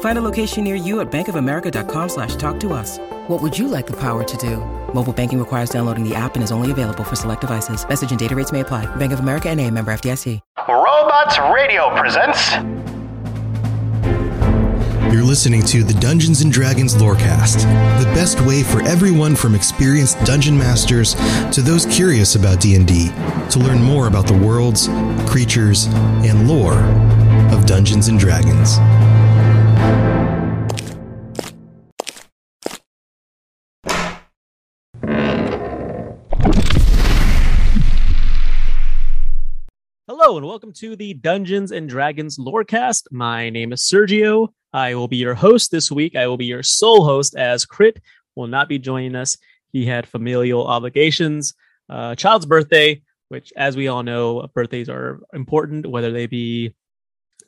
Find a location near you at bankofamerica.com slash talk to us. What would you like the power to do? Mobile banking requires downloading the app and is only available for select devices. Message and data rates may apply. Bank of America and a member FDIC. Robots Radio presents You're listening to the Dungeons and Dragons Lorecast, the best way for everyone from experienced dungeon masters to those curious about D&D to learn more about the worlds, creatures, and lore of Dungeons and Dragons. Hello and welcome to the Dungeons and Dragons Lorecast. My name is Sergio. I will be your host this week. I will be your sole host as Crit will not be joining us. He had familial obligations, uh, child's birthday, which, as we all know, birthdays are important, whether they be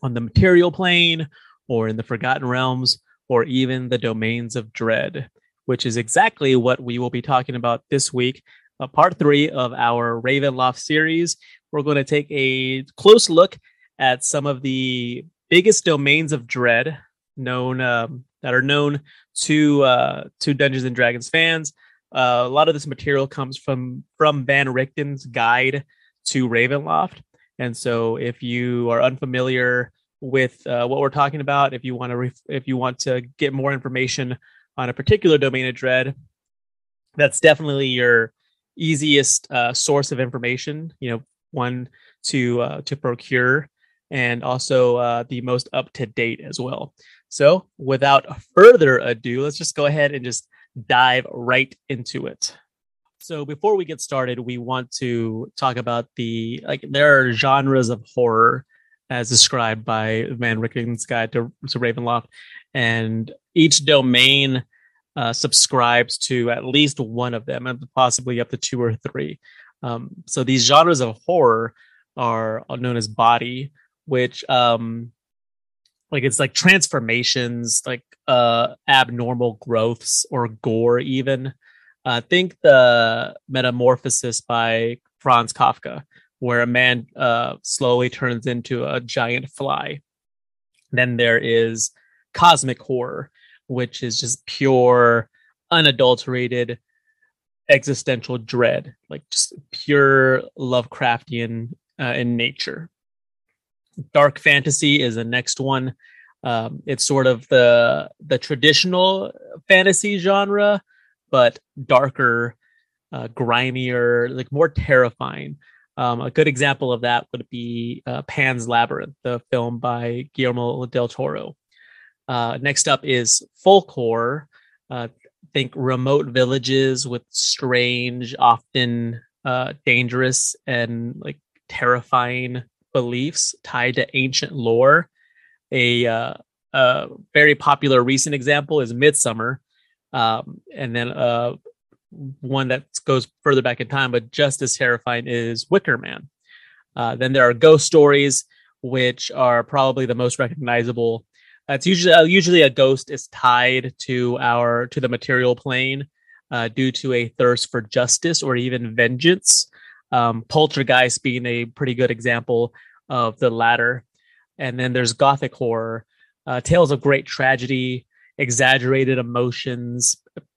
on the material plane or in the Forgotten Realms or even the domains of dread, which is exactly what we will be talking about this week. Uh, part three of our Ravenloft series. We're going to take a close look at some of the biggest domains of dread known um, that are known to uh, to Dungeons and Dragons fans. Uh, a lot of this material comes from from Van Richten's guide to Ravenloft, and so if you are unfamiliar with uh, what we're talking about, if you want to ref- if you want to get more information on a particular domain of dread, that's definitely your easiest uh, source of information. You know, one to uh, to procure, and also uh, the most up to date as well. So, without further ado, let's just go ahead and just dive right into it. So, before we get started, we want to talk about the like there are genres of horror as described by Van Richten's guide to, to Ravenloft, and each domain uh, subscribes to at least one of them, and possibly up to two or three. Um, so these genres of horror are known as body, which um, like it's like transformations, like uh, abnormal growths or gore. Even uh, think the Metamorphosis by Franz Kafka, where a man uh, slowly turns into a giant fly. Then there is cosmic horror, which is just pure, unadulterated existential dread, like just pure Lovecraftian uh, in nature. Dark fantasy is the next one. Um, it's sort of the the traditional fantasy genre, but darker, uh, grimier, like more terrifying. Um, a good example of that would be uh, Pan's Labyrinth, the film by Guillermo del Toro. Uh, next up is folk horror. Uh, think remote villages with strange, often uh, dangerous and like terrifying beliefs tied to ancient lore. A, uh, a very popular recent example is Midsommar, um, and then uh, one that goes further back in time, but just as terrifying is Wicker Man. Uh, then there are ghost stories, which are probably the most recognizable it's usually uh, usually a ghost is tied to our to the material plane uh, due to a thirst for justice or even vengeance. Um, Poltergeist being a pretty good example of the latter. And then there's gothic horror, uh, tales of great tragedy, exaggerated emotions,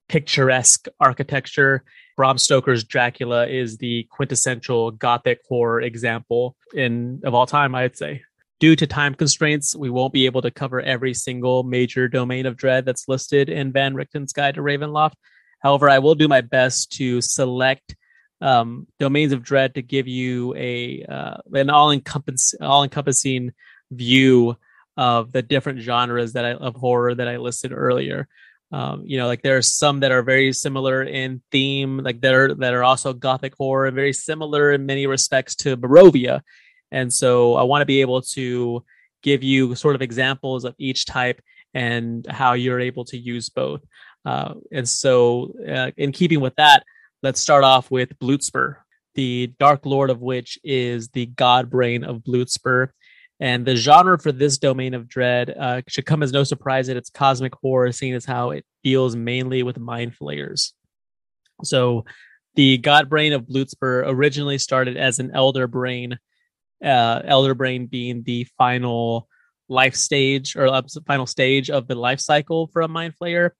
picturesque architecture, Bram Stoker's Dracula is the quintessential gothic horror example in of all time, I'd say. Due to time constraints, we won't be able to cover every single major domain of dread that's listed in Van Richten's Guide to Ravenloft. However, I will do my best to select um, domains of dread to give you a uh, an all encompassing all encompassing view of the different genres that I of horror that I listed earlier. Um, you know, like there are some that are very similar in theme, like that are that are also gothic horror, very similar in many respects to Barovia. And so I want to be able to give you sort of examples of each type and how you're able to use both. Uh, and so, uh, in keeping with that, let's start off with Bluetspur, the Dark Lord of which is the God Brain of Bluetspur. And the genre for this domain of dread uh, should come as no surprise that it's cosmic horror, seeing as how it deals mainly with mind flayers. So, the God Brain of Bluetspur originally started as an Elder Brain, uh, Elder Brain being the final life stage or uh, final stage of the life cycle for a mind flayer.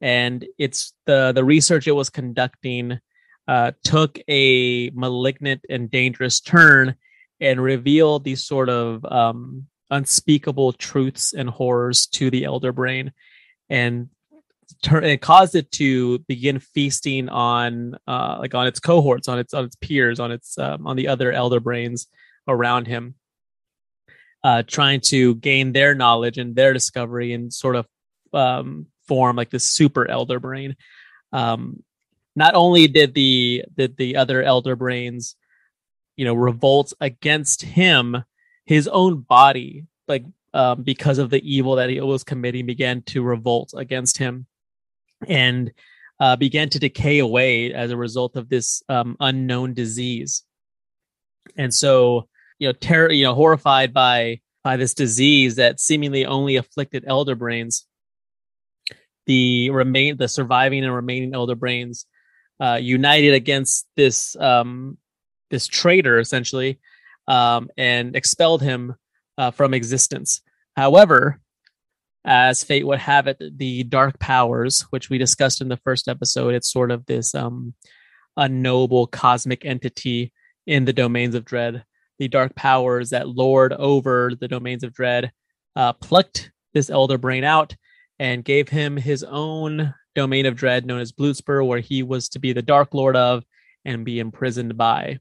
And it's the the research it was conducting uh, took a malignant and dangerous turn and revealed these sort of um, unspeakable truths and horrors to the elder brain and it caused it to begin feasting on uh, like on its cohorts on its on its peers on its um, on the other elder brains around him uh, trying to gain their knowledge and their discovery and sort of um, form like this super elder brain. Um not only did the did the other elder brains you know revolt against him his own body like um, because of the evil that he was committing began to revolt against him and uh, began to decay away as a result of this um, unknown disease. And so you know terror you know horrified by by this disease that seemingly only afflicted elder brains the remain the surviving and remaining elder brains uh, united against this um, this traitor essentially um, and expelled him uh, from existence. However, as fate would have it, the dark powers, which we discussed in the first episode, it's sort of this um, unknowable cosmic entity in the domains of dread. The dark powers that lord over the domains of dread uh, plucked this elder brain out and gave him his own domain of dread known as Bluetspur, where he was to be the Dark Lord of and be imprisoned by.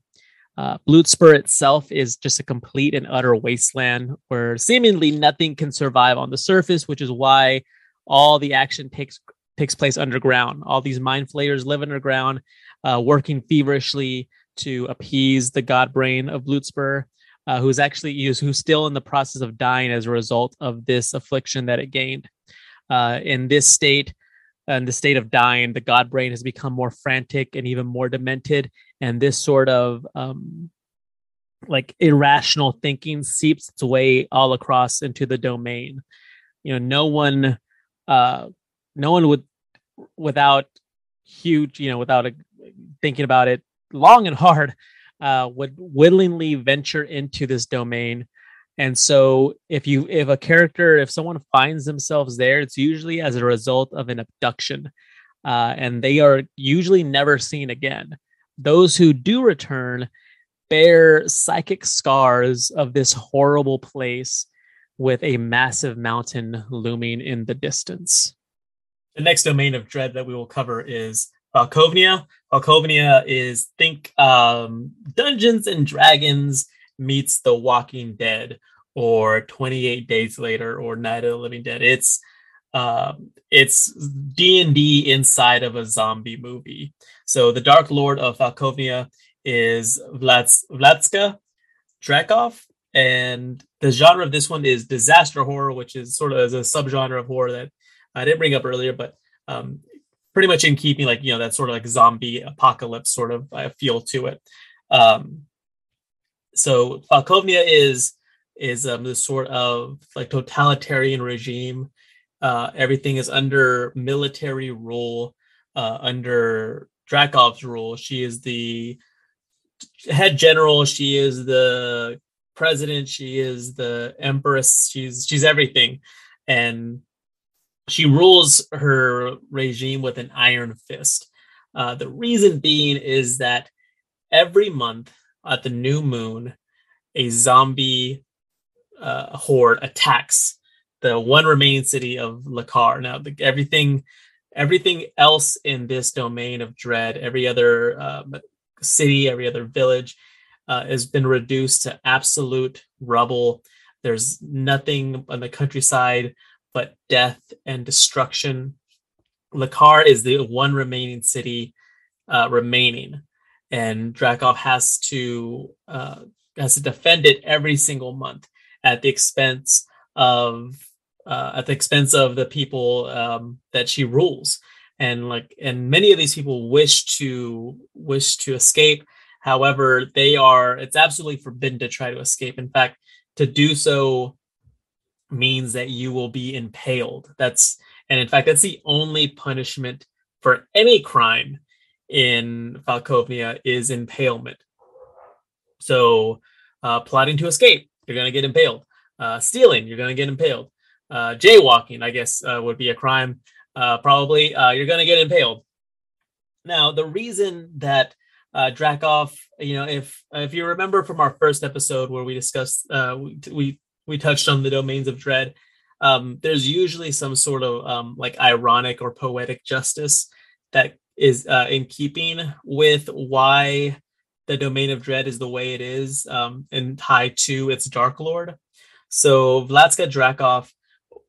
Uh, itself is just a complete and utter wasteland where seemingly nothing can survive on the surface, which is why all the action takes takes place underground. All these mind flayers live underground, uh, working feverishly to appease the god brain of Bluetspur, uh, who's actually who's still in the process of dying as a result of this affliction that it gained. Uh, in this state in the state of dying the god brain has become more frantic and even more demented and this sort of um, like irrational thinking seeps its way all across into the domain. You know no one uh no one would without huge you know without a, thinking about it long and hard uh would willingly venture into this domain and so if you if a character if someone finds themselves there, it's usually as a result of an abduction. Uh, and they are usually never seen again. Those who do return bear psychic scars of this horrible place with a massive mountain looming in the distance. The next domain of dread that we will cover is Falkovnia. Falkovnia is think um, Dungeons and Dragons meets The Walking Dead or 28 Days Later or Night of the Living Dead. It's um, it's D and D inside of a zombie movie. So the Dark Lord of Falkovnia is Vlads, Vladeska Drakov, and the genre of this one is disaster horror, which is sort of as a subgenre of horror that I didn't bring up earlier, but um, pretty much in keeping like you know that sort of like zombie apocalypse sort of uh, feel to it. Um, so Falkovnia is is um, this sort of like totalitarian regime. Uh, everything is under military rule, uh, under Drakov's rule. She is the head general. She is the president. She is the empress. She's she's everything, and she rules her regime with an iron fist. Uh, the reason being is that every month at the new moon, a zombie uh, horde attacks the one remaining city of Lakar. Now, the, everything, everything else in this domain of dread, every other uh, city, every other village, uh, has been reduced to absolute rubble. There's nothing on the countryside but death and destruction. Lakar is the one remaining city uh, remaining, and Drakov has to uh, has to defend it every single month at the expense of uh, at the expense of the people um, that she rules. And like and many of these people wish to wish to escape. However they are it's absolutely forbidden to try to escape. In fact to do so means that you will be impaled. That's and in fact that's the only punishment for any crime in falkovnia is impalement. So uh, plotting to escape you're going to get impaled. Uh, stealing you're going to get impaled. Uh, jaywalking i guess uh, would be a crime. Uh, probably uh, you're going to get impaled. Now, the reason that uh, Drakov, you know, if if you remember from our first episode where we discussed, uh, we, we we touched on the domains of dread. Um, there's usually some sort of um, like ironic or poetic justice that is uh, in keeping with why the domain of dread is the way it is um, and tied to its dark lord. So Vladeska Drakov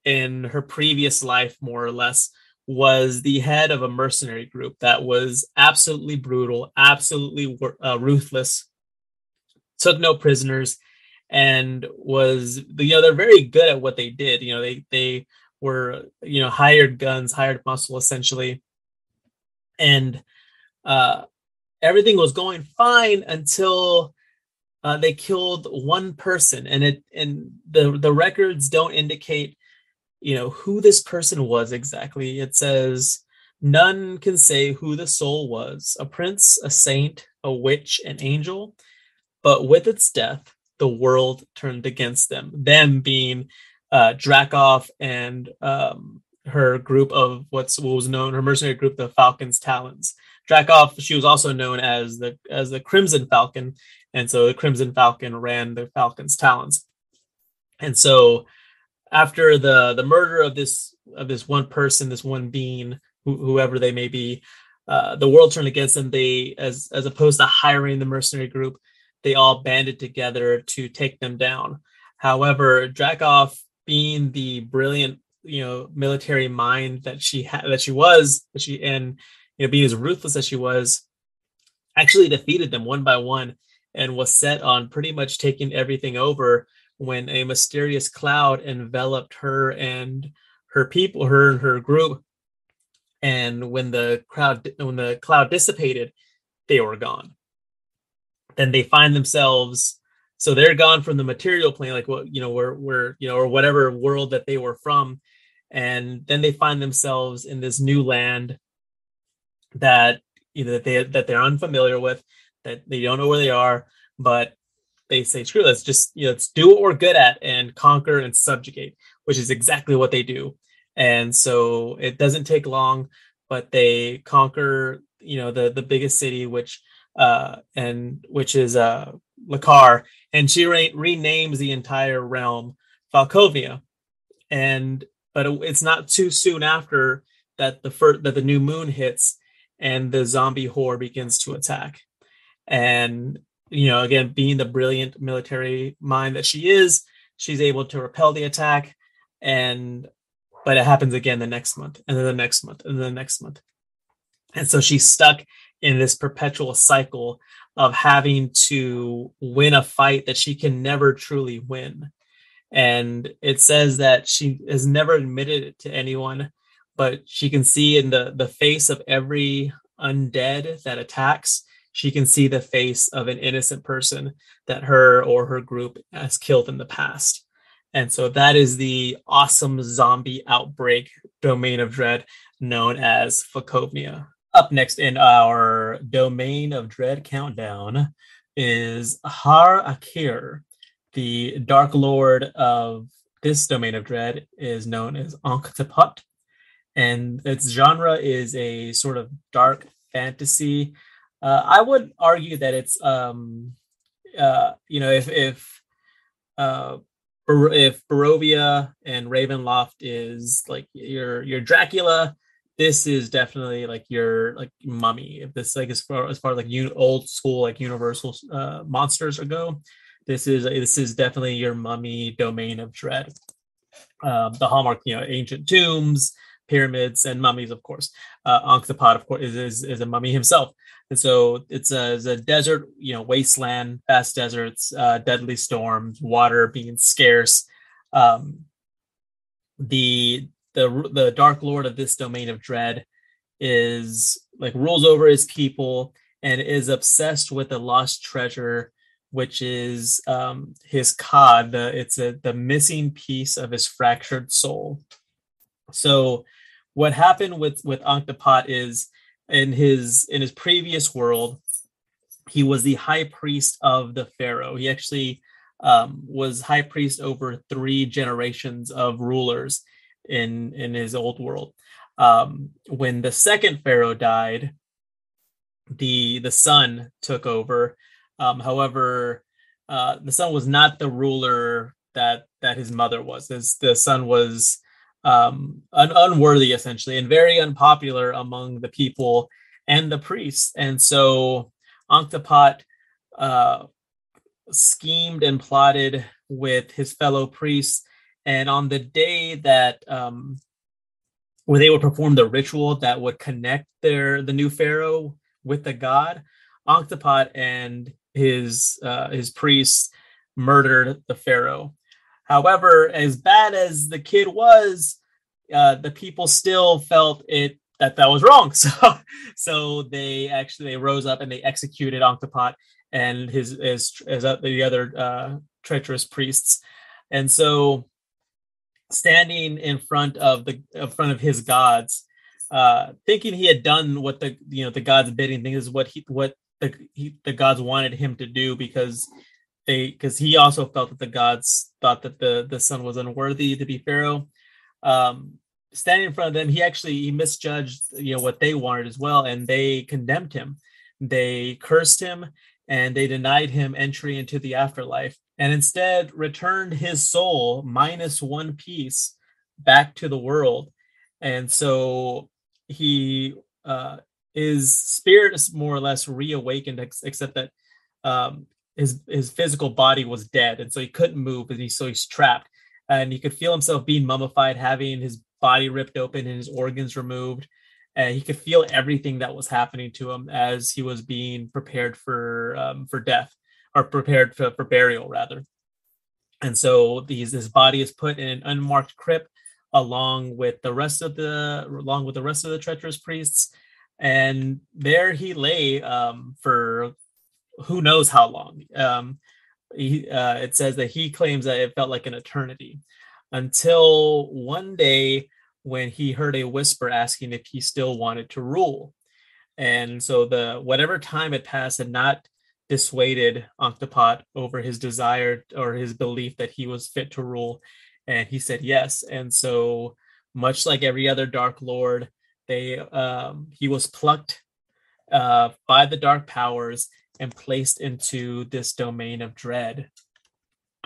in her previous life, more or less, was the head of a mercenary group that was absolutely brutal, absolutely uh, ruthless, took no prisoners, and was you know they're very good at what they did. You know they they were you know hired guns, hired muscle essentially, and uh, everything was going fine until uh, they killed one person, and it and the the records don't indicate you know who this person was exactly it says none can say who the soul was a prince a saint a witch an angel but with its death the world turned against them. Them being uh drakov and um her group of what's what was known her mercenary group the falcon's talons. Drakov she was also known as the as the crimson falcon and so the crimson falcon ran the falcon's talons. And so after the the murder of this of this one person, this one being, whoever they may be, uh, the world turned against them. They, as as opposed to hiring the mercenary group, they all banded together to take them down. However, Drakov, being the brilliant, you know, military mind that she had, that she was, that she and you know, being as ruthless as she was, actually defeated them one by one and was set on pretty much taking everything over when a mysterious cloud enveloped her and her people, her and her group. And when the crowd, when the cloud dissipated, they were gone. Then they find themselves, so they're gone from the material plane, like what you know, where where you know, or whatever world that they were from, and then they find themselves in this new land that you know that they that they're unfamiliar with, that they don't know where they are, but they say, screw, let's just you know, let's do what we're good at and conquer and subjugate, which is exactly what they do. And so it doesn't take long, but they conquer, you know, the the biggest city, which uh and which is uh Lakar, and she re- renames the entire realm Falkovnia. And but it's not too soon after that the first that the new moon hits and the zombie horde begins to attack. And you know, again, being the brilliant military mind that she is, she's able to repel the attack. And, but it happens again the next month, and then the next month, and then the next month. And so she's stuck in this perpetual cycle of having to win a fight that she can never truly win. And it says that she has never admitted it to anyone, but she can see in the, the face of every undead that attacks she can see the face of an innocent person that her or her group has killed in the past. And so that is the awesome zombie outbreak domain of dread known as Falkovnia. Up next in our domain of dread countdown is Har'Akir, the dark lord of this domain of dread is known as Ankhtepot, and its genre is a sort of dark fantasy. Uh, I would argue that it's um, uh, you know if if uh, if Barovia and Ravenloft is like your your Dracula, this is definitely like your like mummy. If this like as far as far like you old school like universal uh, monsters go, this is this is definitely your mummy domain of dread. Um, the hallmark, you know, ancient tombs, pyramids, and mummies, of course. Uh, Ankhtepot, of course, is, is, is a mummy himself. And so it's a, it's a desert, you know, wasteland, vast deserts, uh, deadly storms, water being scarce. Um, the the the Dark Lord of this domain of dread is like rules over his people and is obsessed with a lost treasure, which is um, his cod. The, it's a, the missing piece of his fractured soul. So, what happened with with Ankhtepot is in his in his previous world, he was the high priest of the pharaoh. He actually um, was high priest over three generations of rulers in in his old world. Um, when the second pharaoh died, the the son took over. Um, however, uh, the son was not the ruler that that his mother was. His, the son was um, un- unworthy essentially and very unpopular among the people and the priests. And so Ankhtepot uh, schemed and plotted with his fellow priests. And on the day that um, where they would perform the ritual that would connect their the new pharaoh with the god, Ankhtepot and his uh, his priests murdered the pharaoh. However, as bad as the kid was, uh, the people still felt it that that was wrong. So so they actually they rose up and they executed Ankhtepot and his his, his uh, the other uh, treacherous priests. And so standing in front of the in front of his gods, uh, thinking he had done what the you know the gods bidding, thing is what he what the he, the gods wanted him to do because they because he also felt that the gods thought that the the son was unworthy to be pharaoh. Um, standing in front of them, he actually he misjudged you know what they wanted as well, and they condemned him. They cursed him and they denied him entry into the afterlife, and instead returned his soul minus one piece back to the world. And so he uh, his spirit is more or less reawakened, ex- except that um, his his physical body was dead, and so he couldn't move, and he so he's trapped, and he could feel himself being mummified, having his body ripped open and his organs removed. And he could feel everything that was happening to him as he was being prepared for um, for death or prepared for, for burial rather. And so these his body is put in an unmarked crypt along with the rest of the along with the rest of the treacherous priests. And there he lay um, for who knows how long. Um, he, uh, it says that he claims that it felt like an eternity until one day when he heard a whisper asking if he still wanted to rule. And so the whatever time had passed had not dissuaded Ankhtepot over his desire or his belief that he was fit to rule. And he said yes. And so much like every other Dark Lord, they um, he was plucked uh, by the dark powers and placed into this domain of dread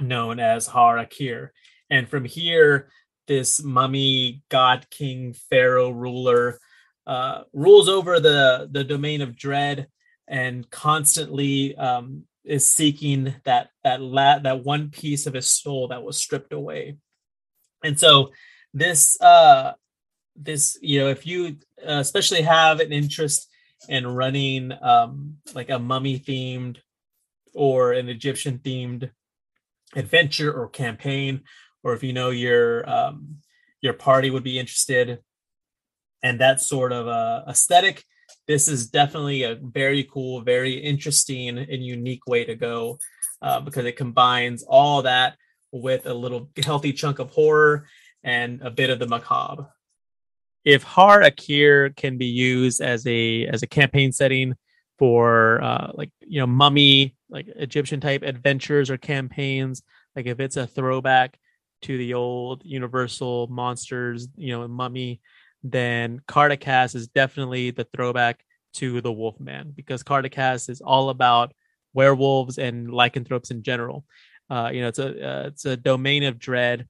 known as Har'Akir. And from here, this mummy god king pharaoh ruler uh, rules over the the domain of dread and constantly um, is seeking that that la- that one piece of his soul that was stripped away. And so this uh, this you know if you uh, especially have an interest in running um, like a mummy themed or an Egyptian themed adventure or campaign or if you know your um, your party would be interested and that sort of uh, aesthetic this is definitely a very cool very interesting and unique way to go uh, because it combines all that with a little healthy chunk of horror and a bit of the macabre. If Har'Akir can be used as a as a campaign setting for uh, like you know mummy like egyptian type adventures or campaigns like if it's a throwback to the old Universal monsters, you know, Mummy, then Kartakass is definitely the throwback to the Wolfman because Kartakass is all about werewolves and lycanthropes in general. Uh, you know, it's a uh, it's a domain of dread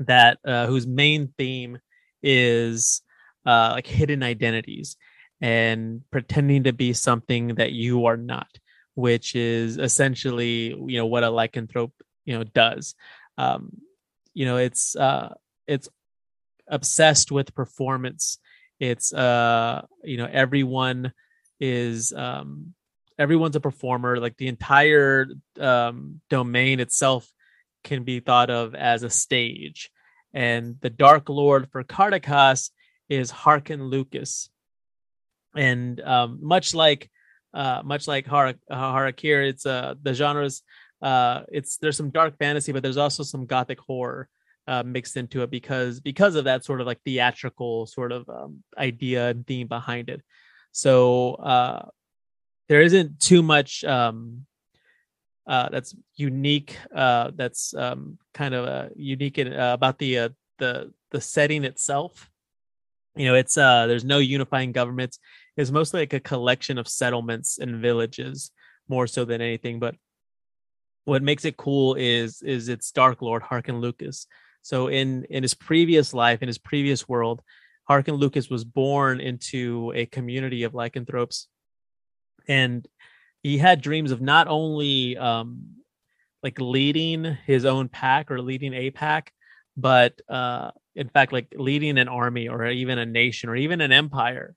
that uh, whose main theme is uh, like hidden identities and pretending to be something that you are not, which is essentially you know what a lycanthrope you know does. Um, you know, it's uh, it's obsessed with performance. It's uh, you know, everyone is um, everyone's a performer. Like the entire um, domain itself can be thought of as a stage. And the Dark Lord for Kartakass is Harkon Lukas. And um, much like uh, much like Har- Har'Akir, it's uh, the genres. Uh, it's there's some dark fantasy, but there's also some gothic horror uh, mixed into it because because of that sort of like theatrical sort of um, idea and theme behind it. So uh, there isn't too much um, uh, that's unique. Uh, that's um, kind of uh, unique in, uh, about the uh, the the setting itself. You know, it's uh, there's no unifying governments. It's mostly like a collection of settlements and villages, more so than anything. But what makes it cool is is its Dark Lord Harkon Lukas. So in in his previous life, in his previous world, Harkon Lukas was born into a community of lycanthropes and he had dreams of not only um, like leading his own pack or leading a pack, but uh, in fact, like leading an army or even a nation or even an empire,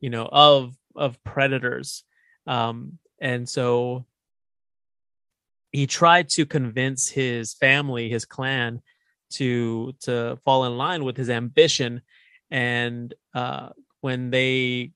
you know, of of predators. Um, and so he tried to convince his family, his clan, to to fall in line with his ambition. And uh, when they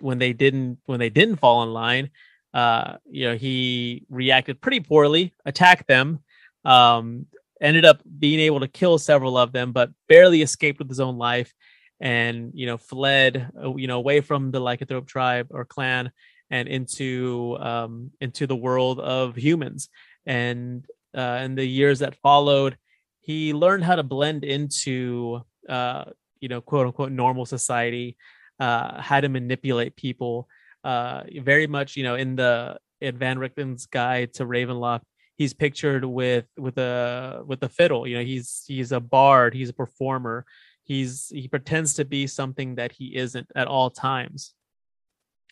when they didn't when they didn't fall in line, uh, you know, he reacted pretty poorly, attacked them, um, ended up being able to kill several of them, but barely escaped with his own life, and you know, fled, uh, you know, away from the lycanthrope tribe or clan and into um, into the world of humans. And uh, in the years that followed, he learned how to blend into uh, you know, quote unquote normal society uh, how to manipulate people. Uh, very much, you know, in the in Van Richten's guide to Ravenloft, he's pictured with with a with a fiddle. You know, he's he's a bard, he's a performer. He's he pretends to be something that he isn't at all times.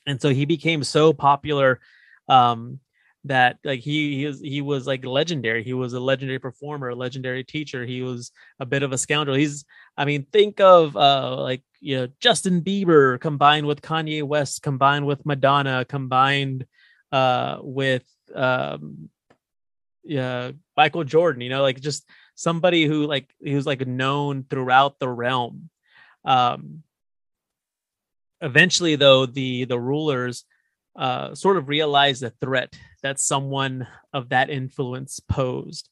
And so he became so popular um, that like he he was he was like legendary. He was a legendary performer, a legendary teacher. He was a bit of a scoundrel. He's I mean, think of uh like you know Justin Bieber combined with Kanye West, combined with Madonna, combined uh with um yeah Michael Jordan. You know, like just somebody who like he was like known throughout the realm. Um eventually though the the rulers uh, sort of realized the threat that someone of that influence posed.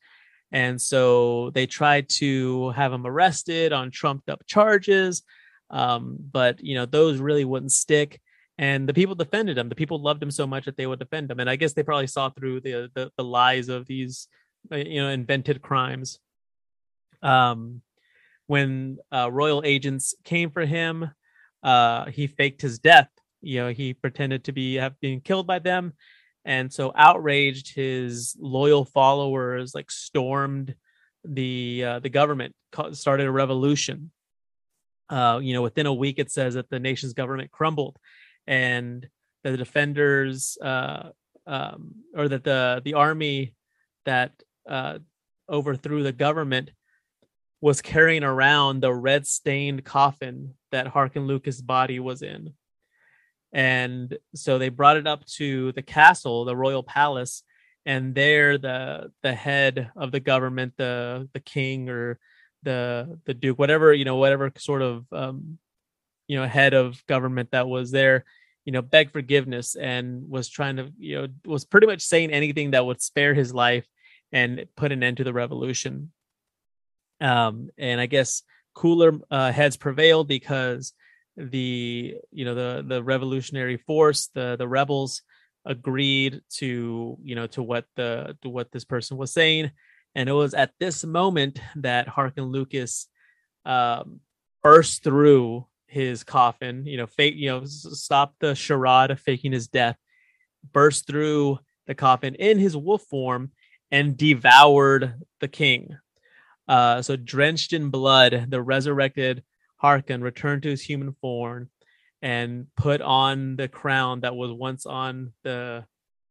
And so they tried to have him arrested on trumped up charges. Um, but, you know, those really wouldn't stick. And the people defended him. The people loved him so much that they would defend him. And I guess they probably saw through the, the, the lies of these, uh, you know, invented crimes. Um, when uh, royal agents came for him, uh, he faked his death you know he pretended to be have been killed by them. And so outraged his loyal followers like stormed the uh, the government started a revolution. Uh, you know within a week it says that the nation's government crumbled and the defenders uh, um, or that the the army that uh, overthrew the government was carrying around the red stained coffin that Harkon Lukas' body was in and so they brought it up to the castle the royal palace and there the the head of the government the the king or the the duke whatever you know whatever sort of um you know head of government that was there you know begged forgiveness and was trying to you know was pretty much saying anything that would spare his life and put an end to the revolution. Um and i guess cooler uh, heads prevailed because the you know the the revolutionary force the the rebels agreed to you know to what the to what this person was saying and it was at this moment that Harkon Lukas um, burst through his coffin, you know, fake, you know, stop the charade of faking his death, burst through the coffin in his wolf form and devoured the king. Uh, so drenched in blood, the resurrected Harkon returned to his human form and put on the crown that was once on the,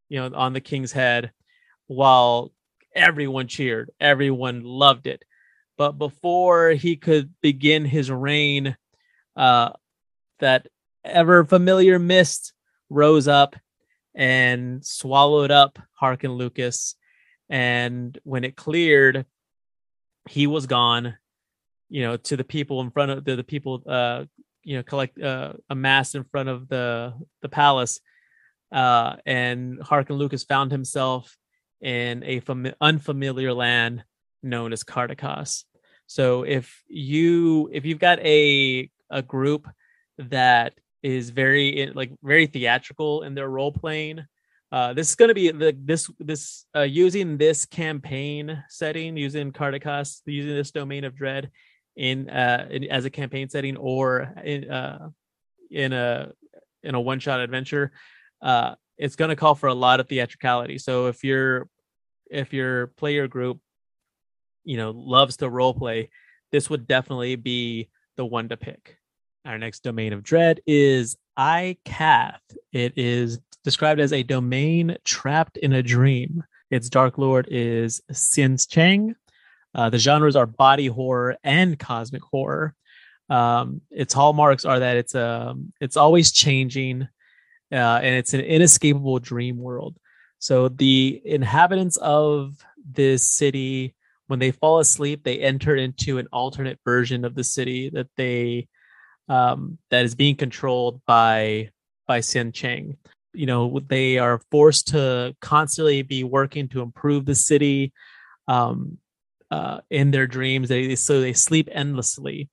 you know, on the king's head, while everyone cheered, everyone loved it. But before he could begin his reign, uh, that ever familiar mist rose up and swallowed up Harkon Lukas. And when it cleared, he was gone. You know, to the people in front of the, the people, uh, you know, collect uh, amassed in front of the the palace. Uh, and Harkon Lukas found himself in a fam- unfamiliar land known as Kartakass. So if you if you've got a a group that is very like very theatrical in their role playing. Uh, this is going to be the this this uh, using this campaign setting, using Kartakass, using this domain of dread in, uh, in as a campaign setting, or in uh, in a in a one shot adventure. Uh, it's going to call for a lot of theatricality. So if your if your player group, you know, loves to role play, this would definitely be the one to pick. Our next domain of dread is I'Cath. It is described as a domain trapped in a dream. Its Dark Lord is Tsien Chiang. Uh, the genres are body horror and cosmic horror. Um, its hallmarks are that it's um, it's always changing, uh, and it's an inescapable dream world. So the inhabitants of this city, when they fall asleep, they enter into an alternate version of the city that they um, that is being controlled by by Tsien Chiang. You know, they are forced to constantly be working to improve the city um, uh, in their dreams. They so they sleep endlessly,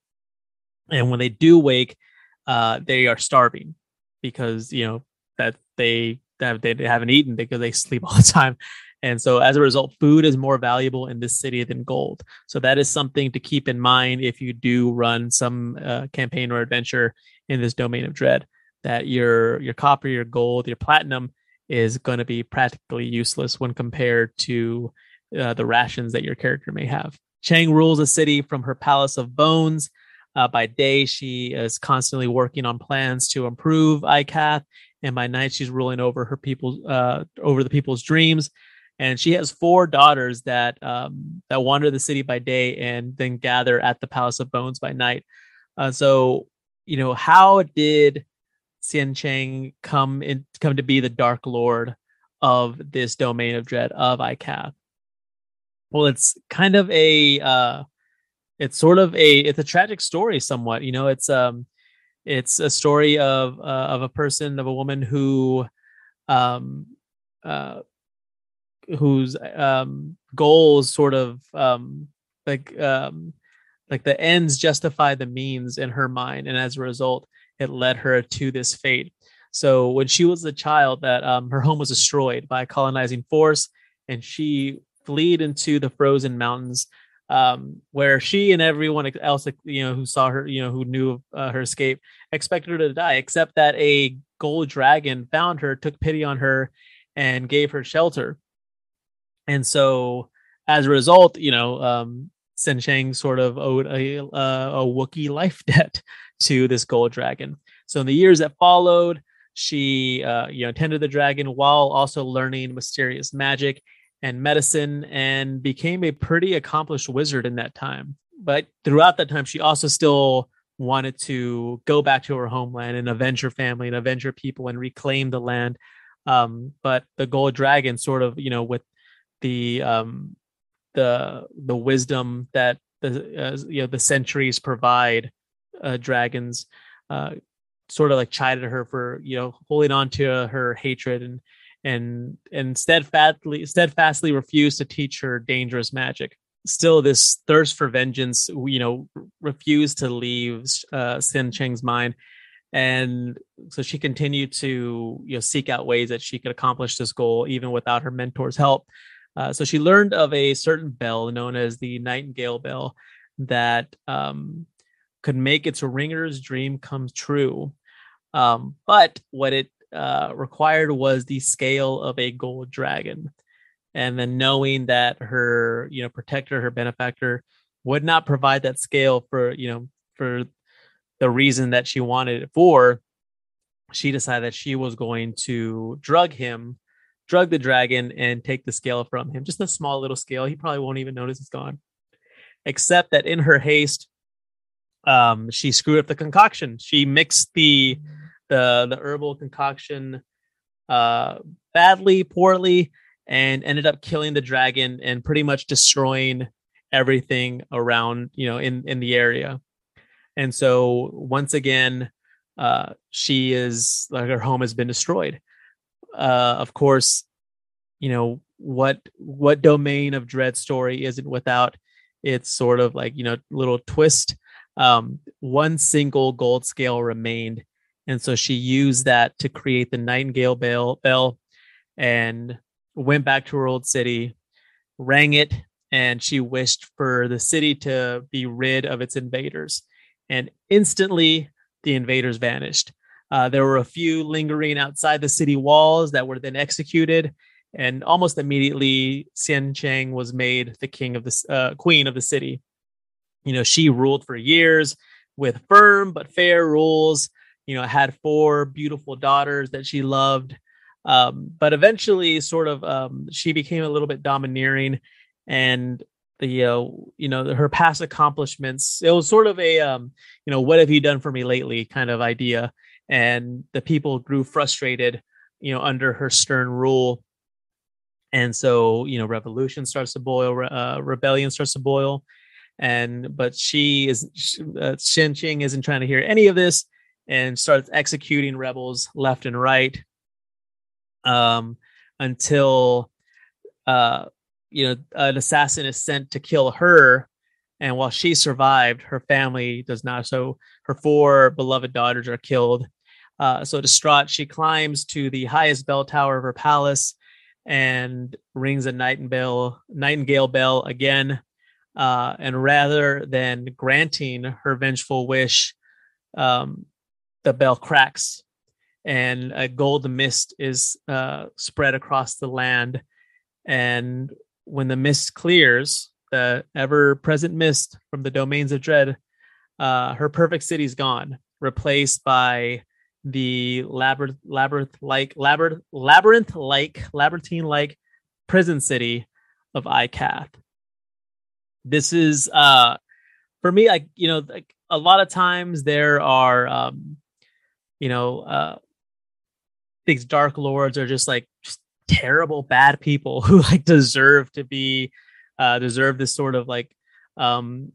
and when they do wake, uh, they are starving because you know that they that they haven't eaten because they sleep all the time and so as a result, food is more valuable in this city than gold. So that is something to keep in mind if you do run some uh, campaign or adventure in this domain of dread. That your your copper, your gold, your platinum is going to be practically useless when compared to uh, the rations that your character may have. Chiang rules a city from her palace of bones. Uh, by day, she is constantly working on plans to improve I'Cath, and by night, she's ruling over her people, uh, over the people's dreams and she has four daughters that um, that wander the city by day and then gather at the Palace of Bones by night. Uh, so, you know, how did Tsien Chiang come in come to be the Dark Lord of this domain of dread of I'Cath? Well, it's kind of a uh, it's sort of a it's a tragic story somewhat. You know, it's um it's a story of uh, of a person of a woman who um uh whose um, goals sort of um, like um, like the ends justify the means in her mind, and as a result, it led her to this fate. So when she was a child, that um, her home was destroyed by a colonizing force, and she fled into the frozen mountains, um, where she and everyone else, you know, who saw her, you know, who knew uh, her escape, expected her to die, except that a gold dragon found her, took pity on her, and gave her shelter. And so as a result, you know, um, Tsien Chiang sort of owed a, a Wookiee life debt to this gold dragon. So in the years that followed, she, uh, you know, tended the dragon while also learning mysterious magic and medicine and became a pretty accomplished wizard in that time. But throughout that time, she also still wanted to go back to her homeland and avenge her family and avenge her people and reclaim the land. Um, but the gold dragon sort of, you know, with the um the the wisdom that the uh, you know the centuries provide uh, dragons uh sort of like chided her for you know holding on to her hatred and and and steadfastly steadfastly refused to teach her dangerous magic. Still this thirst for vengeance you know refused to leave uh Tsien Chiang's mind. And so she continued to you know seek out ways that she could accomplish this goal even without her mentor's help. Uh, so she learned of a certain bell known as the Nightingale Bell that um, could make its ringer's dream come true. Um, but what it uh, required was the scale of a gold dragon. And then knowing that her, you know, protector, her benefactor, would not provide that scale for, you know, for the reason that she wanted it for, she decided that she was going to drug him, drug the dragon, and take the scale from him. Just a small little scale. He probably won't even notice it's gone. Except that in her haste, um, she screwed up the concoction. She mixed the the the herbal concoction uh, badly, poorly, and ended up killing the dragon and pretty much destroying everything around you know in in the area. And so once again, uh, she is like her home has been destroyed. Uh, of course, you know what what domain of dread story isn't without its sort of like you know little twist um, one single gold scale remained. And so she used that to create the Nightingale bell, bell and went back to her old city, rang it, and she wished for the city to be rid of its invaders. And instantly, the invaders vanished. Uh, there were a few lingering outside the city walls that were then executed, and almost immediately, Tsien Chiang was made the king of the uh, queen of the city. You know, she ruled for years with firm but fair rules. You know, had four beautiful daughters that she loved. Um, but eventually, sort of, um, she became a little bit domineering, and the uh, you know her past accomplishments. It was sort of a um, you know, what have you done for me lately kind of idea, and the people grew frustrated, you know, under her stern rule. And so, you know, revolution starts to boil, uh, rebellion starts to boil, and but she is uh, Chiang isn't trying to hear any of this and starts executing rebels left and right um until uh you know an assassin is sent to kill her. And while she survived her family does not. So her four beloved daughters are killed. Uh, so distraught she climbs to the highest bell tower of her palace and rings a nightingale nightingale bell again uh, and rather than granting her vengeful wish, um, the bell cracks and a gold mist is uh, spread across the land. And when the mist clears, the ever present mist from the domains of dread, uh, her perfect city is gone, replaced by the labyrinth, labyrinth like labyrinth, labyrinth like labyrinthine like prison city of I'Cath this is uh for me like you know like a lot of times there are um you know uh these dark lords are just like just terrible bad people who like deserve to be uh deserve this sort of like um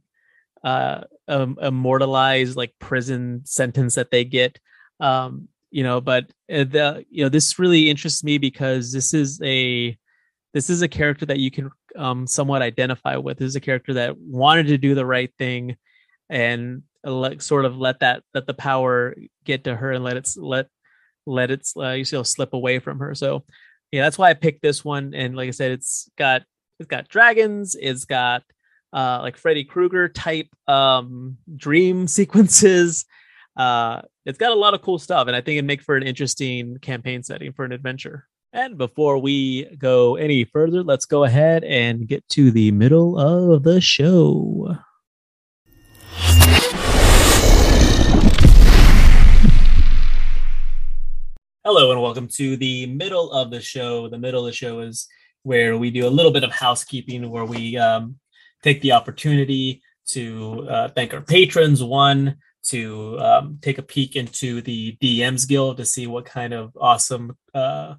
uh um, immortalized like prison sentence that they get um you know but uh, the you know this really interests me because this is a this is a character that you can um, somewhat identify with. This is a character that wanted to do the right thing and let, sort of let that let the power get to her and let it let let it uh, you know slip away from her. So yeah, that's why I picked this one. And like I said, it's got it's got dragons. It's got uh, like Freddy Krueger type um, dream sequences. Uh, it's got a lot of cool stuff, and I think it'd make for an interesting campaign setting for an adventure. And before we go any further, let's go ahead and get to the middle of the show. Hello, and welcome to the middle of the show. The middle of the show is where we do a little bit of housekeeping, where we um, take the opportunity to uh, thank our patrons. One, to um, take a peek into the DMs Guild to see what kind of awesome uh,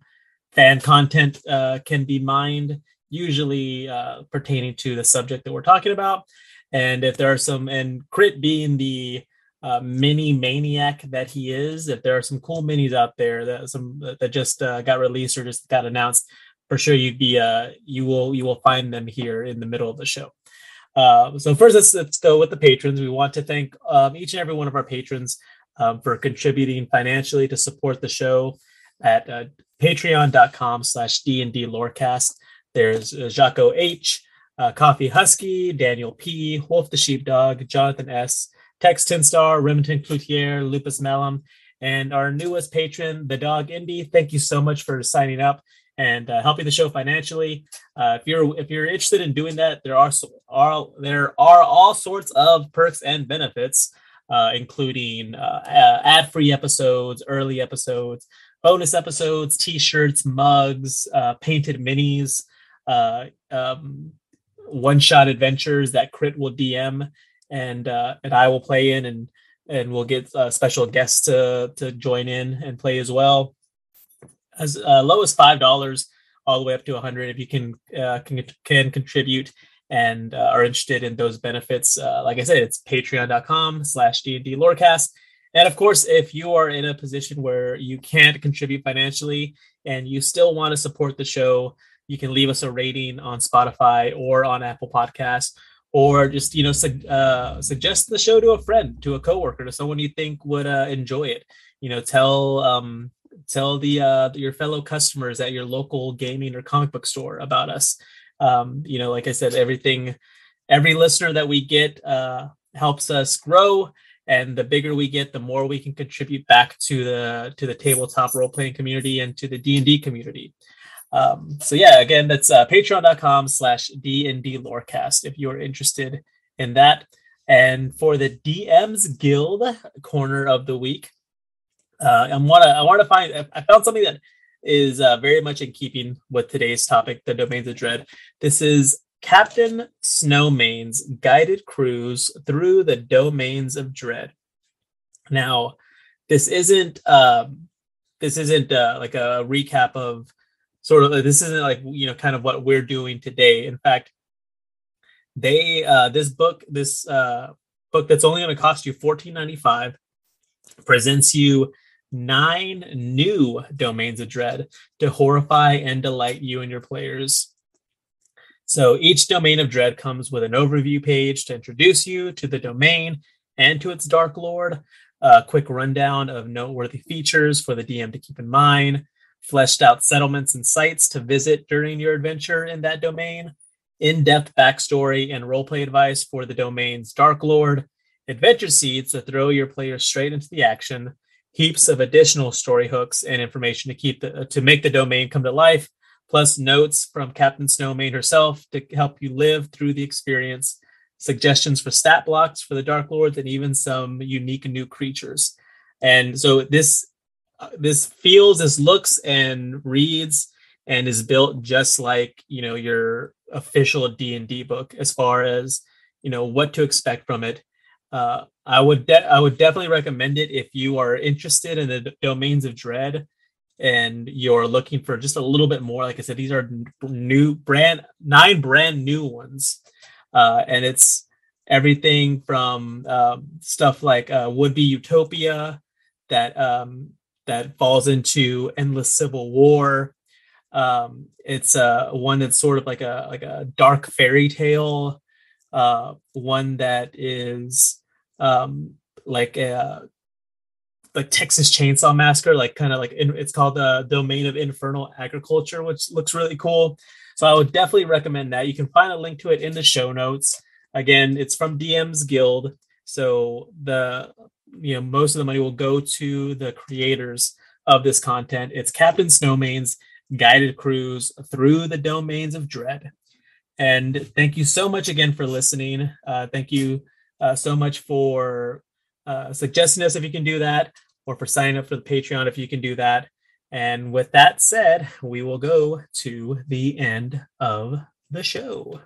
fan content uh, can be mined, usually uh, pertaining to the subject that we're talking about. And if there are some, and Crit being the uh, mini maniac that he is, if there are some cool minis out there that some that just uh, got released or just got announced, for sure you'd be uh, you will you will find them here in the middle of the show. Uh, so first, let's, let's go with the patrons. We want to thank um, each and every one of our patrons um, for contributing financially to support the show at uh, patreon.com slash D&D Lorecast. There's uh, Jaco H, uh, Coffee Husky, Daniel P, Wolf the Sheepdog, Jonathan S, Tex Tinstar, Remington Cloutier, Lupus Malum, and our newest patron, the Dog Indy. Thank you so much for signing up and uh, helping the show financially. Uh, if you're if you're interested in doing that, there are are there are all sorts of perks and benefits, uh, including uh, ad free episodes, early episodes, bonus episodes, T-shirts, mugs, uh, painted minis, uh, um, one shot adventures that Crit will DM and uh, and I will play in and and we'll get special guests to to join in and play as well as uh, low as five dollars all the way up to a hundred if you can uh, can can contribute and uh, are interested in those benefits. Uh, like I said, it's patreon.com slash D&D Lorecast. And of course, if you are in a position where you can't contribute financially and you still want to support the show, you can leave us a rating on Spotify or on Apple Podcasts, or just you know su- uh, suggest the show to a friend, to a coworker, to someone you think would uh, enjoy it. You know, tell um, tell the uh, your fellow customers at your local gaming or comic book store about us. Um, you know, like I said, everything, every listener that we get uh, helps us grow, and the bigger we get, the more we can contribute back to the to the tabletop role playing community and to the D and D community. Um, so yeah, again, that's uh, patreon.com slash D and D Lorecast if you're interested in that. And for the DM's Guild corner of the week, uh, I want to I want to find I found something that is uh, very much in keeping with today's topic, the domains of dread. This is Captain Snowmane's guided cruise through the domains of dread. Now, this isn't um, this isn't uh, like a recap of sort of this isn't like you know kind of what we're doing today. In fact, they uh, this book this uh, book that's only going to cost you fourteen ninety five presents you nine new domains of dread to horrify and delight you and your players. So each domain of dread comes with an overview page to introduce you to the domain and to its Dark Lord, a quick rundown of noteworthy features for the DM to keep in mind, fleshed out settlements and sites to visit during your adventure in that domain, in depth backstory and roleplay advice for the domain's Dark Lord, adventure seeds to throw your players straight into the action, heaps of additional story hooks and information to keep the to make the domain come to life, plus notes from Captain Snowmane herself to help you live through the experience, suggestions for stat blocks for the Dark Lords, and even some unique new creatures. And so this uh, this feels, this looks and reads and is built just like you know your official D and D book as far as you know what to expect from it uh, I would de- I would definitely recommend it if you are interested in the d- domains of dread and you're looking for just a little bit more. Like I said, these are new brand nine brand new ones, uh, and it's everything from um, stuff like uh, would be utopia that um, that falls into endless civil war. Um, it's uh, one that's sort of like a like a dark fairy tale, uh, one that is um, like a like Texas Chainsaw Massacre, like kind of like in, it's called the Domain of Infernal Agriculture, which looks really cool. So I would definitely recommend that. You can find a link to it in the show notes. Again, it's from DM's Guild, so the you know most of the money will go to the creators of this content. It's Captain Snowmane's guided cruise through the domains of dread. And thank you so much again for listening. Uh, thank you uh, so much for uh, suggesting us if you can do that, or for signing up for the Patreon if you can do that. And with that said, we will go to the end of the show.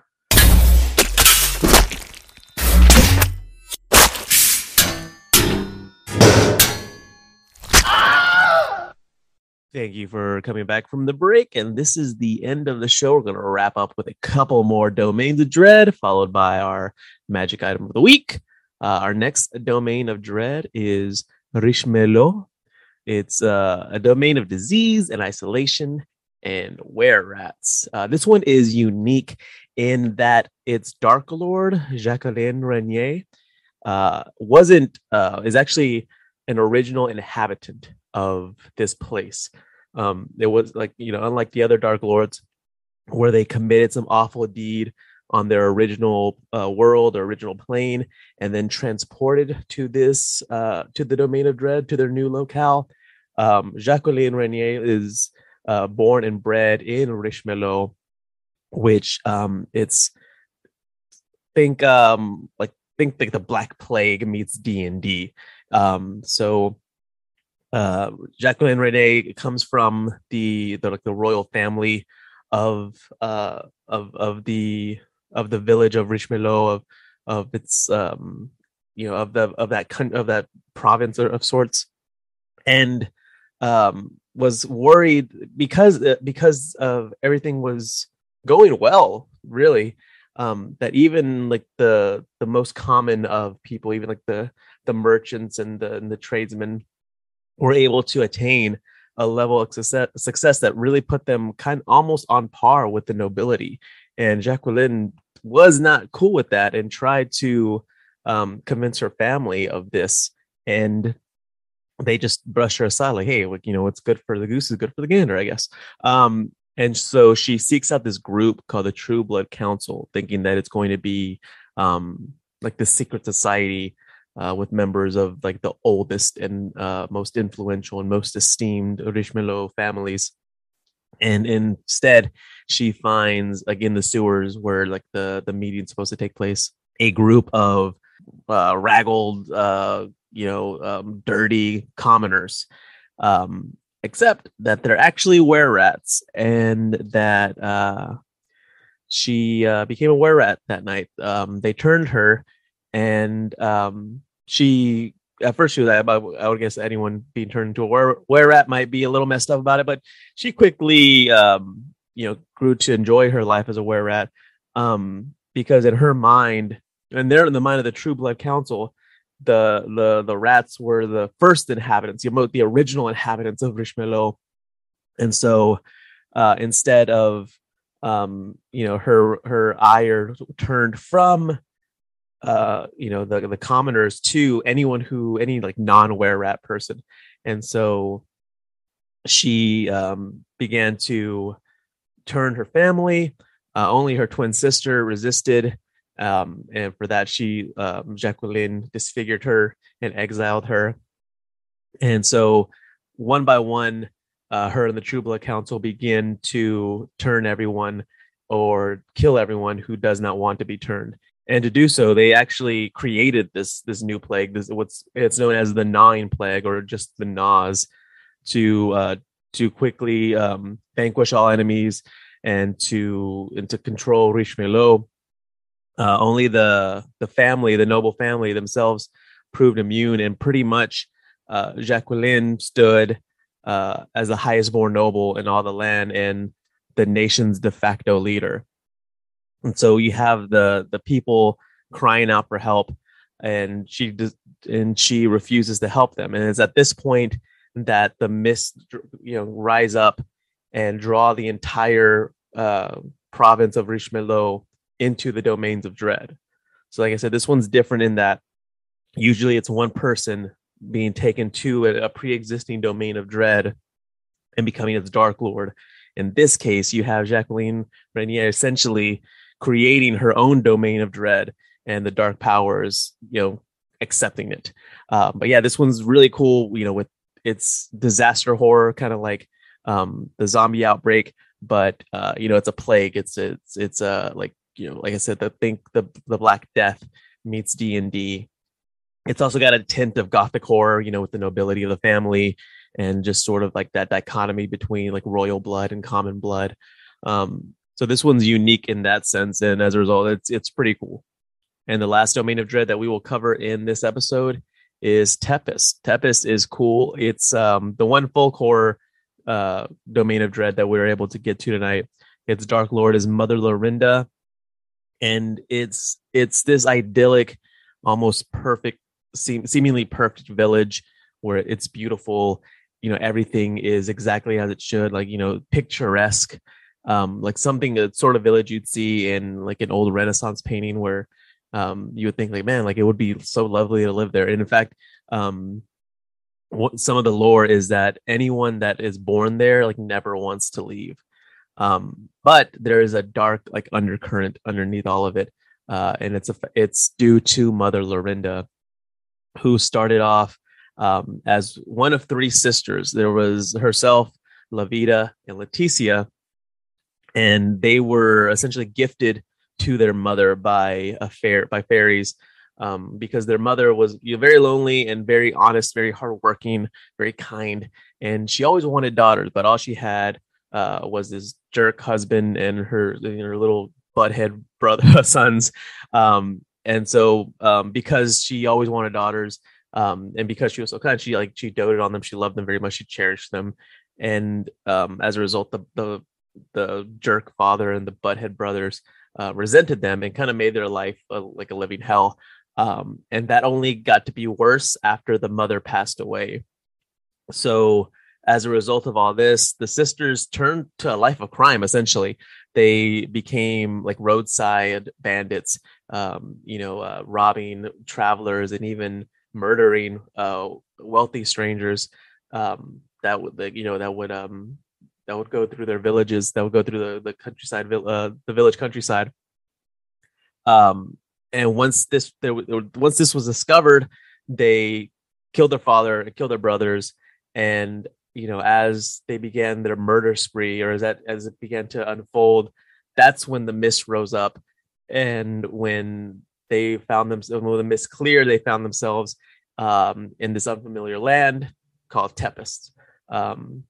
Thank you for coming back from the break. And this is the end of the show. We're going to wrap up with a couple more domains of dread, followed by our magic item of the week. Uh, our next domain of dread is Richemulot. It's uh, a domain of disease and isolation and were rats. Uh, this one is unique in that its Dark Lord, Jacqueline Renier, uh, wasn't, uh, is actually an original inhabitant of this place. Um, it was like, you know, unlike the other Dark Lords, where they committed some awful deed on their original uh, world or original plane and then transported to this uh, to the domain of dread to their new locale um, jacqueline renier is uh, born and bred in richemulot which um, it's think um, like think like the black plague meets d&d um, so uh, jacqueline renier comes from the, the like the royal family of uh of of the of the village of Richemulot of of its um you know of the of that of that province of sorts. And um was worried because uh, because of everything was going well really um that even like the the most common of people even like the the merchants and the and the tradesmen were able to attain a level of success, success that really put them kind almost on par with the nobility and Jacqueline was not cool with that and tried to um, convince her family of this. And they just brushed her aside, like, hey, you know, what's good for the goose is good for the gander, I guess. Um, and so she seeks out this group called the True Blood Council, thinking that it's going to be um, like the secret society uh, with members of like the oldest and uh, most influential and most esteemed Richemulot families. And instead she finds like in the sewers where like the the meeting's supposed to take place a group of uh raggled uh you know um, dirty commoners um except that they're actually were rats and that uh she uh became a were rat that night. Um they turned her and um she at first she was I, I would guess anyone being turned into a were, were rat might be a little messed up about it, but she quickly um, you know grew to enjoy her life as a were rat um, because in her mind and they're in the mind of the True Blood Council, the the the rats were the first inhabitants, the, the original inhabitants of Richemulot, and so uh, instead of um, you know her her ire turned from uh you know the the commoners to anyone who any like non-were rat person. And so she um began to turn her family uh, only her twin sister resisted um and for that she um, jacqueline disfigured her and exiled her. And so one by one uh, her and the true blood council begin to turn everyone or kill everyone who does not want to be turned and to do so they actually created this this new plague this what's it's known as the gnawing plague or just the gnaws to uh to quickly um vanquish all enemies and to and to control Richemulot. Uh, only the the family, the noble family themselves, proved immune, and pretty much uh, Jacqueline stood uh, as the highest born noble in all the land and the nation's de facto leader and so you have the the people crying out for help and she does, and she refuses to help them. And it's at this point that the mist you know rise up and draw the entire uh, province of Richemulot into the domains of dread. So like i said this one's different in that usually it's one person being taken to a, a pre-existing domain of dread and becoming its dark lord. In this case you have jacqueline renier essentially creating her own domain of dread and the dark powers you know accepting it. Um, but yeah this one's really cool you know with its disaster horror kind of like um, the zombie outbreak but uh, you know it's a plague. It's it's it's uh, like you know like i said the think the the black death meets d&d it's also got a tint of gothic horror you know with the nobility of the family and just sort of like that dichotomy between like royal blood and common blood. Um, so this one's unique in that sense, and as a result, it's it's pretty cool. And the last domain of dread that we will cover in this episode is Tepest. Tepest is cool. It's um, the one folk horror uh, domain of dread that we are able to get to tonight. Its Dark Lord is Mother Lorinda, and it's it's this idyllic, almost perfect, seem, seemingly perfect village where it's beautiful. You know, everything is exactly as it should, like you know, picturesque um, like something a sort of village you'd see in like an old Renaissance painting where um, you would think like, man, like it would be so lovely to live there. And in fact, um, what some of the lore is that anyone that is born there like never wants to leave. Um, but there is a dark like undercurrent underneath all of it, uh, and it's a it's due to Mother Lorinda, who started off um, as one of three sisters. There was herself, Laveeda, and Leticia, and they were essentially gifted to their mother by a fair by fairies um, because their mother was you know, very lonely and very honest, very hardworking, very kind, and she always wanted daughters, but all she had uh, was this jerk husband and her her little butthead brother sons. Um, and so um, because she always wanted daughters, um, and because she was so kind, she like she doted on them, she loved them very much, she cherished them, and um, as a result, the the the jerk father and the butthead brothers uh, resented them and kind of made their life a, like a living hell. Um, and that only got to be worse after the mother passed away. So, as a result of all this, the sisters turned to a life of crime. Essentially, they became like roadside bandits, um, you know, uh, robbing travelers and even murdering uh, wealthy strangers. Um, that would, you know, that would um, that would go through their villages. That would go through the the countryside, uh, the village countryside. Um, and once this there, once this was discovered, they killed their father, and killed their brothers, and you know as they began their murder spree, or as that as it began to unfold, that's when the mist rose up, and when they found themselves when the mist cleared, they found themselves um, in this unfamiliar land called Tepest. Um,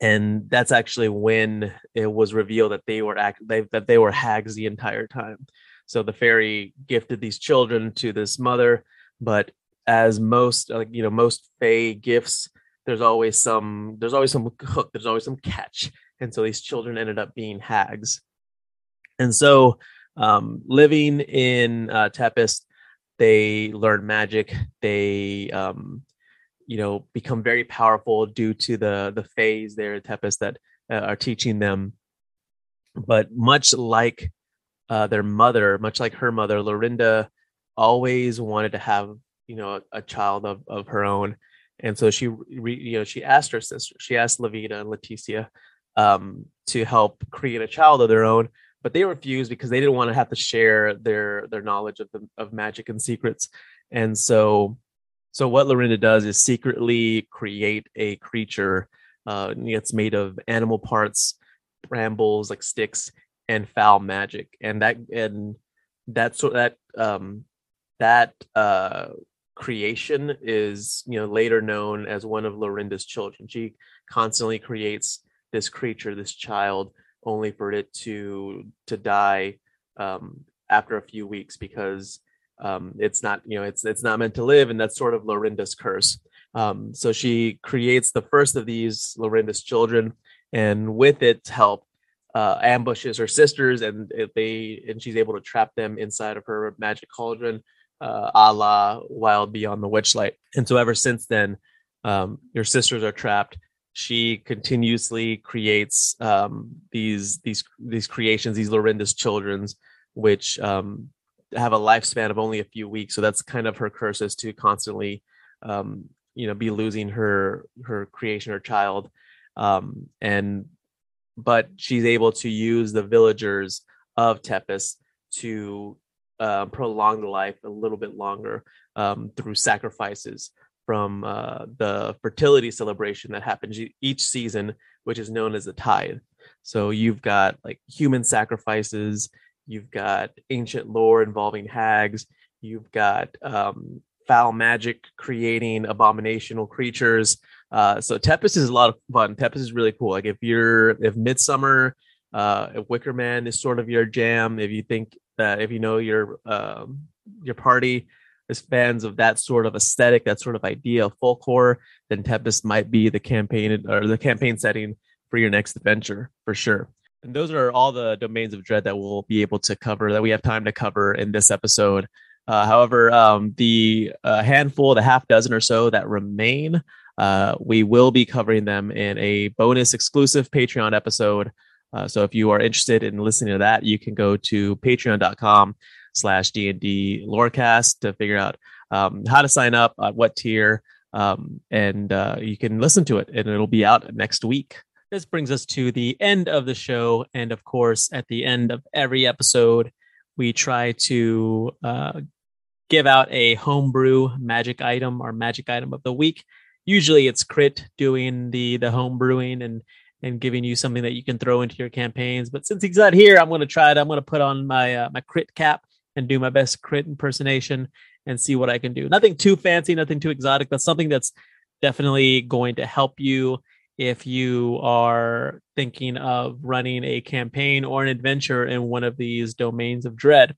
and that's actually when it was revealed that they were act- they, that they were hags the entire time. So the fairy gifted these children to this mother, but as most like you know most fae gifts, there's always some there's always some hook, there's always some catch, and so these children ended up being hags. And so, um, living in uh, they learn magic. They um, you know become very powerful due to the the phase there at Tepest that uh, are teaching them. But much like uh, their mother, much like her mother, Lorinda always wanted to have you know a, a child of, of her own, and so she re, you know she asked her sister, she asked Laveeda and Leticia um, to help create a child of their own, but they refused because they didn't want to have to share their their knowledge of the, of magic and secrets, and so so what Lorinda does is secretly create a creature. Uh, it's made of animal parts, brambles like sticks, and foul magic and that and that sort that um that uh creation is you know later known as one of Lorinda's children. She constantly creates this creature, this child, only for it to to die um, after a few weeks because um, it's not you know it's it's not meant to live, and that's sort of Lorinda's curse. Um, so she creates the first of these Lorinda's children, and with its help, uh, ambushes her sisters, and they and she's able to trap them inside of her magic cauldron, uh, a la Wild Beyond the Witchlight. And so ever since then, um, your sisters are trapped. She continuously creates um, these these these creations, these Lorinda's children's, which um, have a lifespan of only a few weeks. So that's kind of her curse is to constantly, um, you know, be losing her her creation, her child, um, and but she's able to use the villagers of Tepest to uh, prolong the life a little bit longer um, through sacrifices from uh, the fertility celebration that happens each season, which is known as the tithe. So you've got like human sacrifices, you've got ancient lore involving hags, you've got um, foul magic creating abominational creatures, uh, so Tepest is a lot of fun. Tepest is really cool. Like if you're if Midsommar, uh, if Wicker Man is sort of your jam, if you think that if you know your um, your party is fans of that sort of aesthetic, that sort of idea of folk horror, then Tepest might be the campaign or the campaign setting for your next adventure for sure. And those are all the domains of dread that we'll be able to cover that we have time to cover in this episode. Uh, however, um, the uh, handful, the half dozen or so that remain uh, we will be covering them in a bonus exclusive Patreon episode. Uh, so if you are interested in listening to that, you can go to patreon.com slash D&D Lorecast to figure out um, how to sign up, at what tier, um, and uh, you can listen to it, and it'll be out next week. This brings us to the end of the show. And of course, at the end of every episode, we try to uh, give out a homebrew magic item or magic item of the week. Usually it's Crit doing the the home brewing and and giving you something that you can throw into your campaigns. But since he's not here, I'm going to try it. I'm going to put on my uh, my crit cap and do my best crit impersonation and see what I can do. Nothing too fancy, nothing too exotic, but something that's definitely going to help you if you are thinking of running a campaign or an adventure in one of these domains of dread.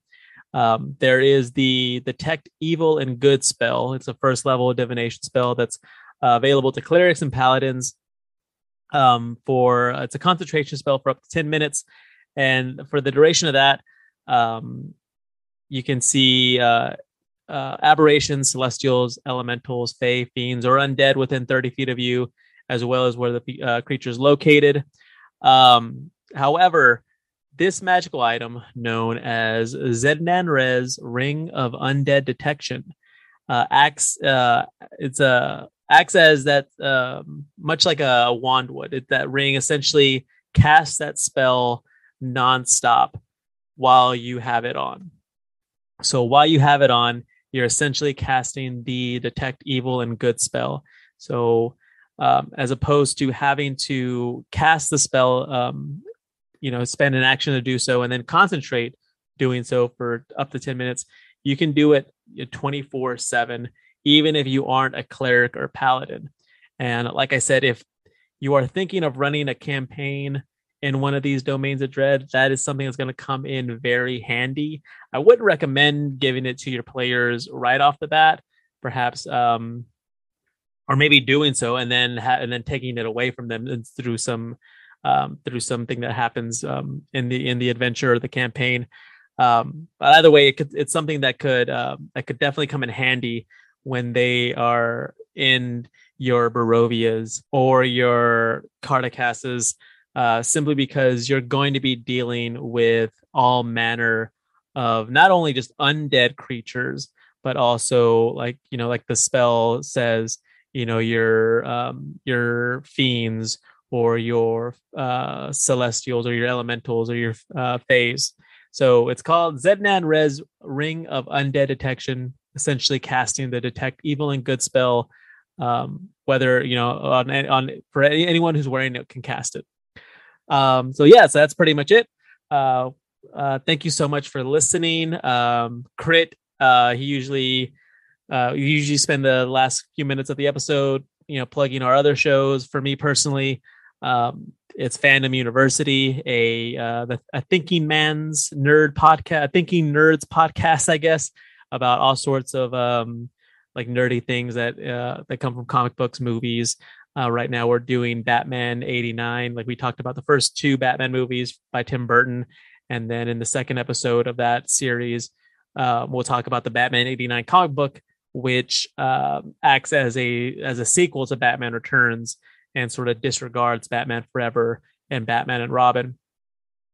Um, there is the detect evil and good spell. It's a first level divination spell that's uh, available to clerics and paladins. Um, for uh, it's a concentration spell for up to ten minutes, and for the duration of that, um, you can see uh, uh, aberrations, celestials, elementals, fae, fiends, or undead within 30 feet of you, as well as where the uh, creature is located. Um, however, this magical item, known as Zednan Ring of Undead Detection, uh, acts. Uh, it's a acts as that um, much like a, a wand would. It, that ring essentially casts that spell nonstop while you have it on. So while you have it on, you're essentially casting the detect evil and good spell. So um, as opposed to having to cast the spell, um, you know, spend an action to do so and then concentrate doing so for up to 10 minutes, you can do it 24 7, even if you aren't a cleric or paladin. And like I said, if you are thinking of running a campaign in one of these domains of dread, that is something that's going to come in very handy. I wouldn't recommend giving it to your players right off the bat. Perhaps um, or maybe doing so and then ha- and then taking it away from them through some um, through something that happens um, in the in the adventure or the campaign. Um, but either way, it could, it's something that could uh, that could definitely come in handy when they are in your Barovias or your Kartakasses, uh, simply because you're going to be dealing with all manner of not only just undead creatures, but also like you know, like the spell says, you know your um, your fiends or your uh, celestials or your elementals or your uh, phase. So it's called Zednan Res Ring of Undead Detection, essentially casting the detect evil and good spell. Um, whether you know on on for anyone who's wearing it can cast it. Um, so yeah, so that's pretty much it. Uh, uh, thank you so much for listening. Um, Crit, uh, he usually uh, we usually spend the last few minutes of the episode, you know, plugging our other shows. For me personally, um, it's Fandom University, a uh, a thinking man's nerd podcast, thinking nerds podcast, I guess, about all sorts of um, like nerdy things that uh, that come from comic books, movies. Uh, right now, we're doing Batman '89. Like we talked about the first two Batman movies by Tim Burton, and then in the second episode of that series, uh, we'll talk about the Batman '89 comic book which uh, acts as a as a sequel to Batman Returns and sort of disregards Batman Forever and Batman and Robin.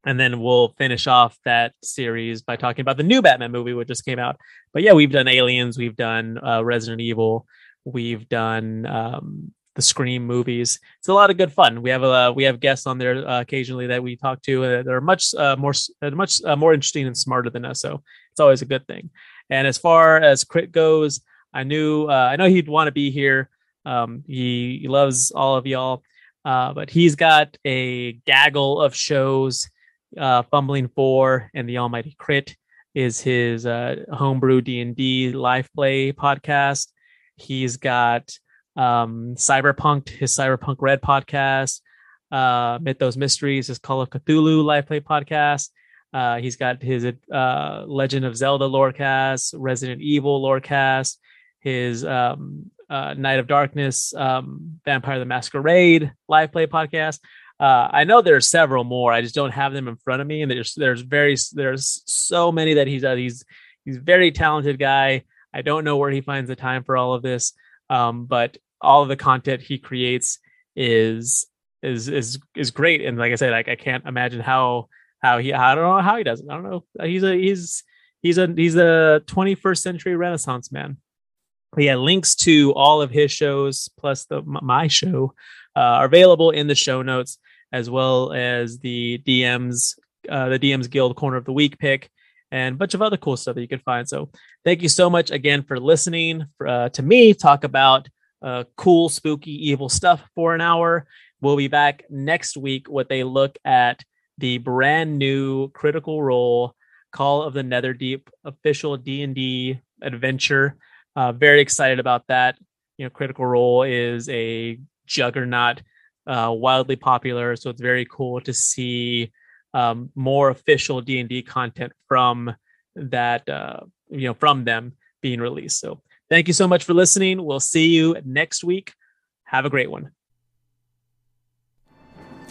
And then we'll finish off that series by talking about the new Batman movie, which just came out. But yeah, we've done Aliens, we've done uh, Resident Evil, we've done um, the Scream movies. It's a lot of good fun. We have uh, we have guests on there uh, occasionally that we talk to. Uh, they're much uh, more much uh, more interesting and smarter than us, so it's always a good thing. And as far as Crit goes, I knew uh, I know he'd want to be here. Um, he, he loves all of y'all, uh, but he's got a gaggle of shows. Uh, Fumbling Four and the Almighty Crit is his uh, homebrew D and D live play podcast. He's got um, Cyberpunk, his Cyberpunk Red podcast. Uh, Mythos Mysteries, his Call of Cthulhu live play podcast. Uh, he's got his uh, Legend of Zelda lorecast, Resident Evil lorecast, his um, uh, Night of Darkness, um, Vampire the Masquerade live play podcast. Uh, I know there's several more. I just don't have them in front of me, and there's there's very there's so many that he's uh, he's he's a very talented guy. I don't know where he finds the time for all of this, um, but all of the content he creates is is is is great. And like I said, like I can't imagine how how he I don't know how he does it. I don't know. He's a he's he's a he's a 21st century Renaissance man yeah, links to all of his shows plus the my show uh, are available in the show notes. as well as the DMs, uh, the DMs Guild Corner of the Week pick, and a bunch of other cool stuff that you can find. So thank you so much again for listening for, uh, to me talk about uh, cool, spooky, evil stuff for an hour. We'll be back next week with a look at the brand new Critical Role Call of the Netherdeep official D&D adventure. Uh, very excited about that. You know, Critical Role is a juggernaut, uh, wildly popular, so it's very cool to see um, more official D&D content from that uh, you know from them being released. So, thank you so much for listening. We'll see you next week. Have a great one.